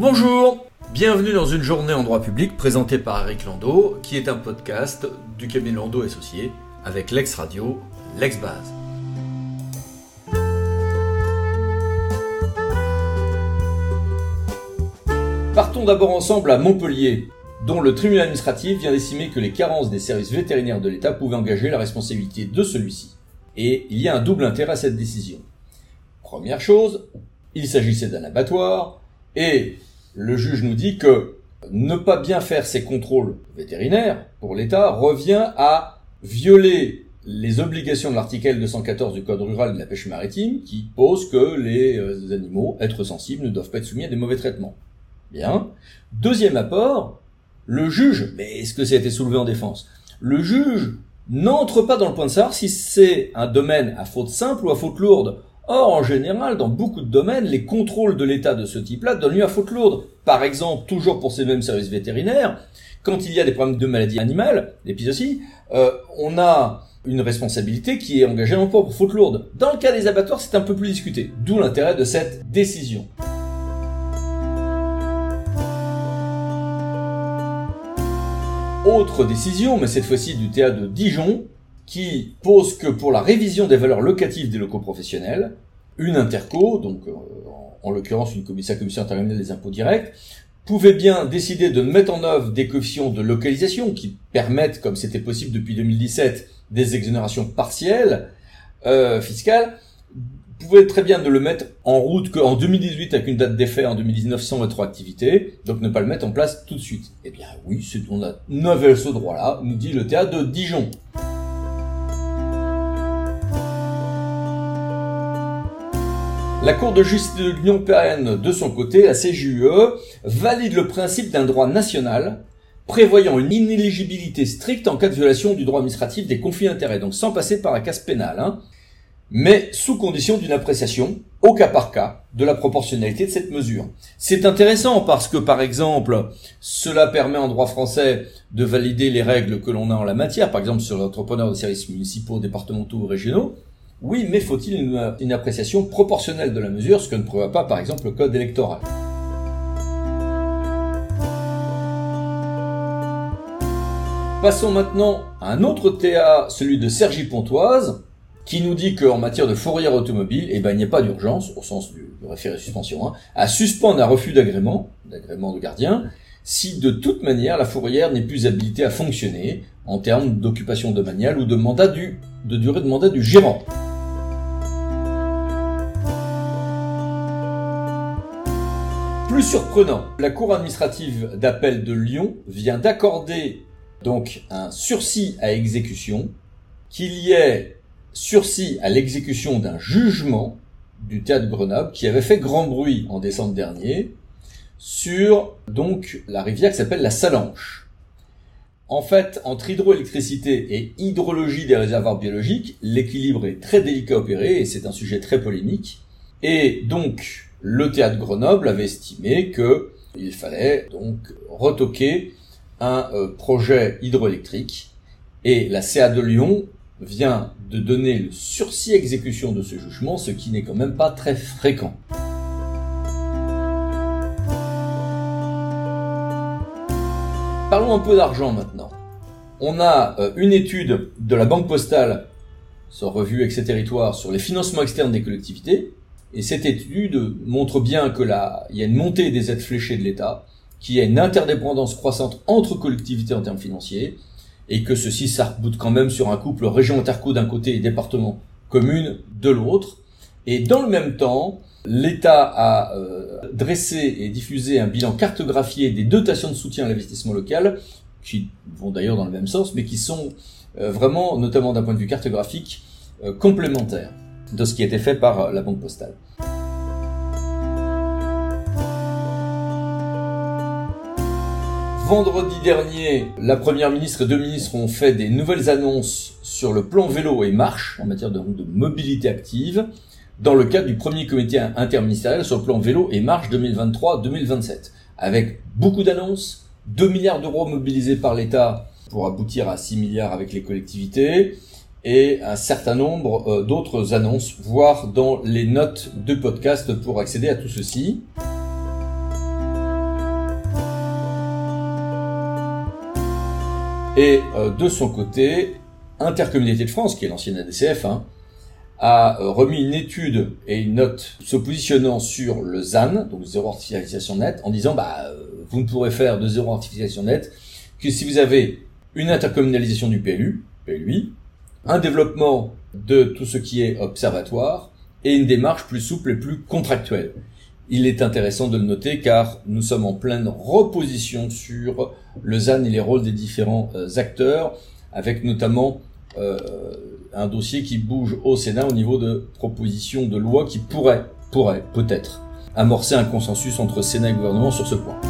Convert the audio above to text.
Bonjour Bienvenue dans une journée en droit public présentée par Eric Landau, qui est un podcast du cabinet Landau Associé avec l'ex-radio, l'ex-base. Partons d'abord ensemble à Montpellier, dont le tribunal administratif vient d'estimer que les carences des services vétérinaires de l'État pouvaient engager la responsabilité de celui-ci. Et il y a un double intérêt à cette décision. Première chose, il s'agissait d'un abattoir, et le juge nous dit que ne pas bien faire ses contrôles vétérinaires pour l'État revient à violer les obligations de l'article 214 du Code rural de la pêche maritime qui pose que les euh, animaux, êtres sensibles, ne doivent pas être soumis à des mauvais traitements. Bien. Deuxième apport, le juge, mais est-ce que ça a été soulevé en défense? Le juge n'entre pas dans le point de savoir si c'est un domaine à faute simple ou à faute lourde. Or, en général, dans beaucoup de domaines, les contrôles de l'État de ce type-là donnent lieu à faute lourde. Par exemple, toujours pour ces mêmes services vétérinaires, quand il y a des problèmes de maladies animales, d'épisoties, euh, on a une responsabilité qui est engagée en pour faute lourde. Dans le cas des abattoirs, c'est un peu plus discuté, d'où l'intérêt de cette décision. Autre décision, mais cette fois-ci du théâtre de Dijon, qui pose que pour la révision des valeurs locatives des locaux professionnels, une interco, donc euh, en, l'occurrence une commission, commission intercommunale des impôts directs, pouvait bien décider de mettre en œuvre des coefficients de localisation qui permettent, comme c'était possible depuis 2017, des exonérations partielles euh, fiscales, pouvait très bien de le mettre en route qu'en 2018 avec une date d'effet en 2019 sans rétroactivité, donc ne pas le mettre en place tout de suite. Eh bien oui, on a nouvelle ce droit-là, nous dit le théâtre de Dijon. La Cour de justice de l'Union européenne, de son côté, la CJUE, valide le principe d'un droit national prévoyant une inéligibilité stricte en cas de violation du droit administratif des conflits d'intérêts, donc sans passer par la casse pénale. Hein mais sous condition d'une appréciation au cas par cas de la proportionnalité de cette mesure. C'est intéressant parce que, par exemple, cela permet en droit français de valider les règles que l'on a en la matière, par exemple sur l'entrepreneur de services municipaux, départementaux ou régionaux. Oui, mais faut-il une, appréciation proportionnelle de la mesure, ce que ne prévoit pas, par exemple, le code électoral? Passons maintenant à un autre TA, celui de Sergi Pontoise, qui nous dit qu'en matière de fourrière automobile, eh ben, il n'y a pas d'urgence, au sens du, référé suspension, hein, à suspendre un refus d'agrément, d'agrément de gardien, si de toute manière la fourrière n'est plus habilitée à fonctionner en termes d'occupation domaniale ou de mandat du, de durée de mandat du gérant. Plus surprenant, la Cour administrative d'appel de Lyon vient d'accorder donc un sursis à exécution qu'il y ait sursis à l'exécution d'un jugement du théâtre Grenoble qui avait fait grand bruit en décembre dernier sur donc la rivière qui s'appelle la Salanche. En fait, entre hydroélectricité et hydrologie des réservoirs biologiques, l'équilibre est très délicat à opérer et c'est un sujet très polémique. Et donc, le théâtre Grenoble avait estimé que il fallait donc retoquer un euh, projet hydroélectrique et la CA de Lyon vient de donner le sursis exécution de ce jugement, ce qui n'est quand même pas très fréquent. Parlons un peu d'argent maintenant. On a euh, une étude de la Banque Postale, sur revue Excès Territoire, sur les financements externes des collectivités, et cette étude montre bien que là, il y a une montée des aides fléchées de l'État, qu'il y a une interdépendance croissante entre collectivités en termes financiers, et que ceci s'arboute quand même sur un couple région interco d'un côté et département commune de l'autre. Et dans le même temps, l'État a euh, dressé et diffusé un bilan cartographié des dotations de soutien à l'investissement local, qui vont d'ailleurs dans le même sens, mais qui sont euh, vraiment, notamment d'un point de vue cartographique, euh, complémentaires de ce qui été fait par la Banque postale. Vendredi dernier, la première ministre et deux ministres ont fait des nouvelles annonces sur le plan vélo et marche en matière de, mobilité active dans le cadre du premier comité interministériel sur le plan vélo et marche 2023-2027 avec beaucoup d'annonces, 2 milliards d'euros mobilisés par l'État pour aboutir à 6 milliards avec les collectivités et un certain nombre euh, d'autres annonces, voire dans les notes de podcast pour accéder à tout ceci. Et euh, de son côté, Intercommunauté de France, qui est l'ancienne ADCF, hein, a euh, remis une étude et une note se positionnant sur le ZAN, donc zéro artificialisation nette, en disant bah vous ne pourrez faire de zéro artificialisation nette que si vous avez une intercommunalisation du PLU, PLUI, un développement de tout ce qui est observatoire et une démarche plus souple et plus contractuelle. Il est intéressant de le noter car nous sommes en pleine reposition sur le ZAN et les rôles des différents euh, acteurs, avec notamment euh, un dossier qui bouge au Sénat au niveau de propositions de loi qui pourrait, pourrait peut-être amorcer un consensus entre Sénat et gouvernement sur ce point.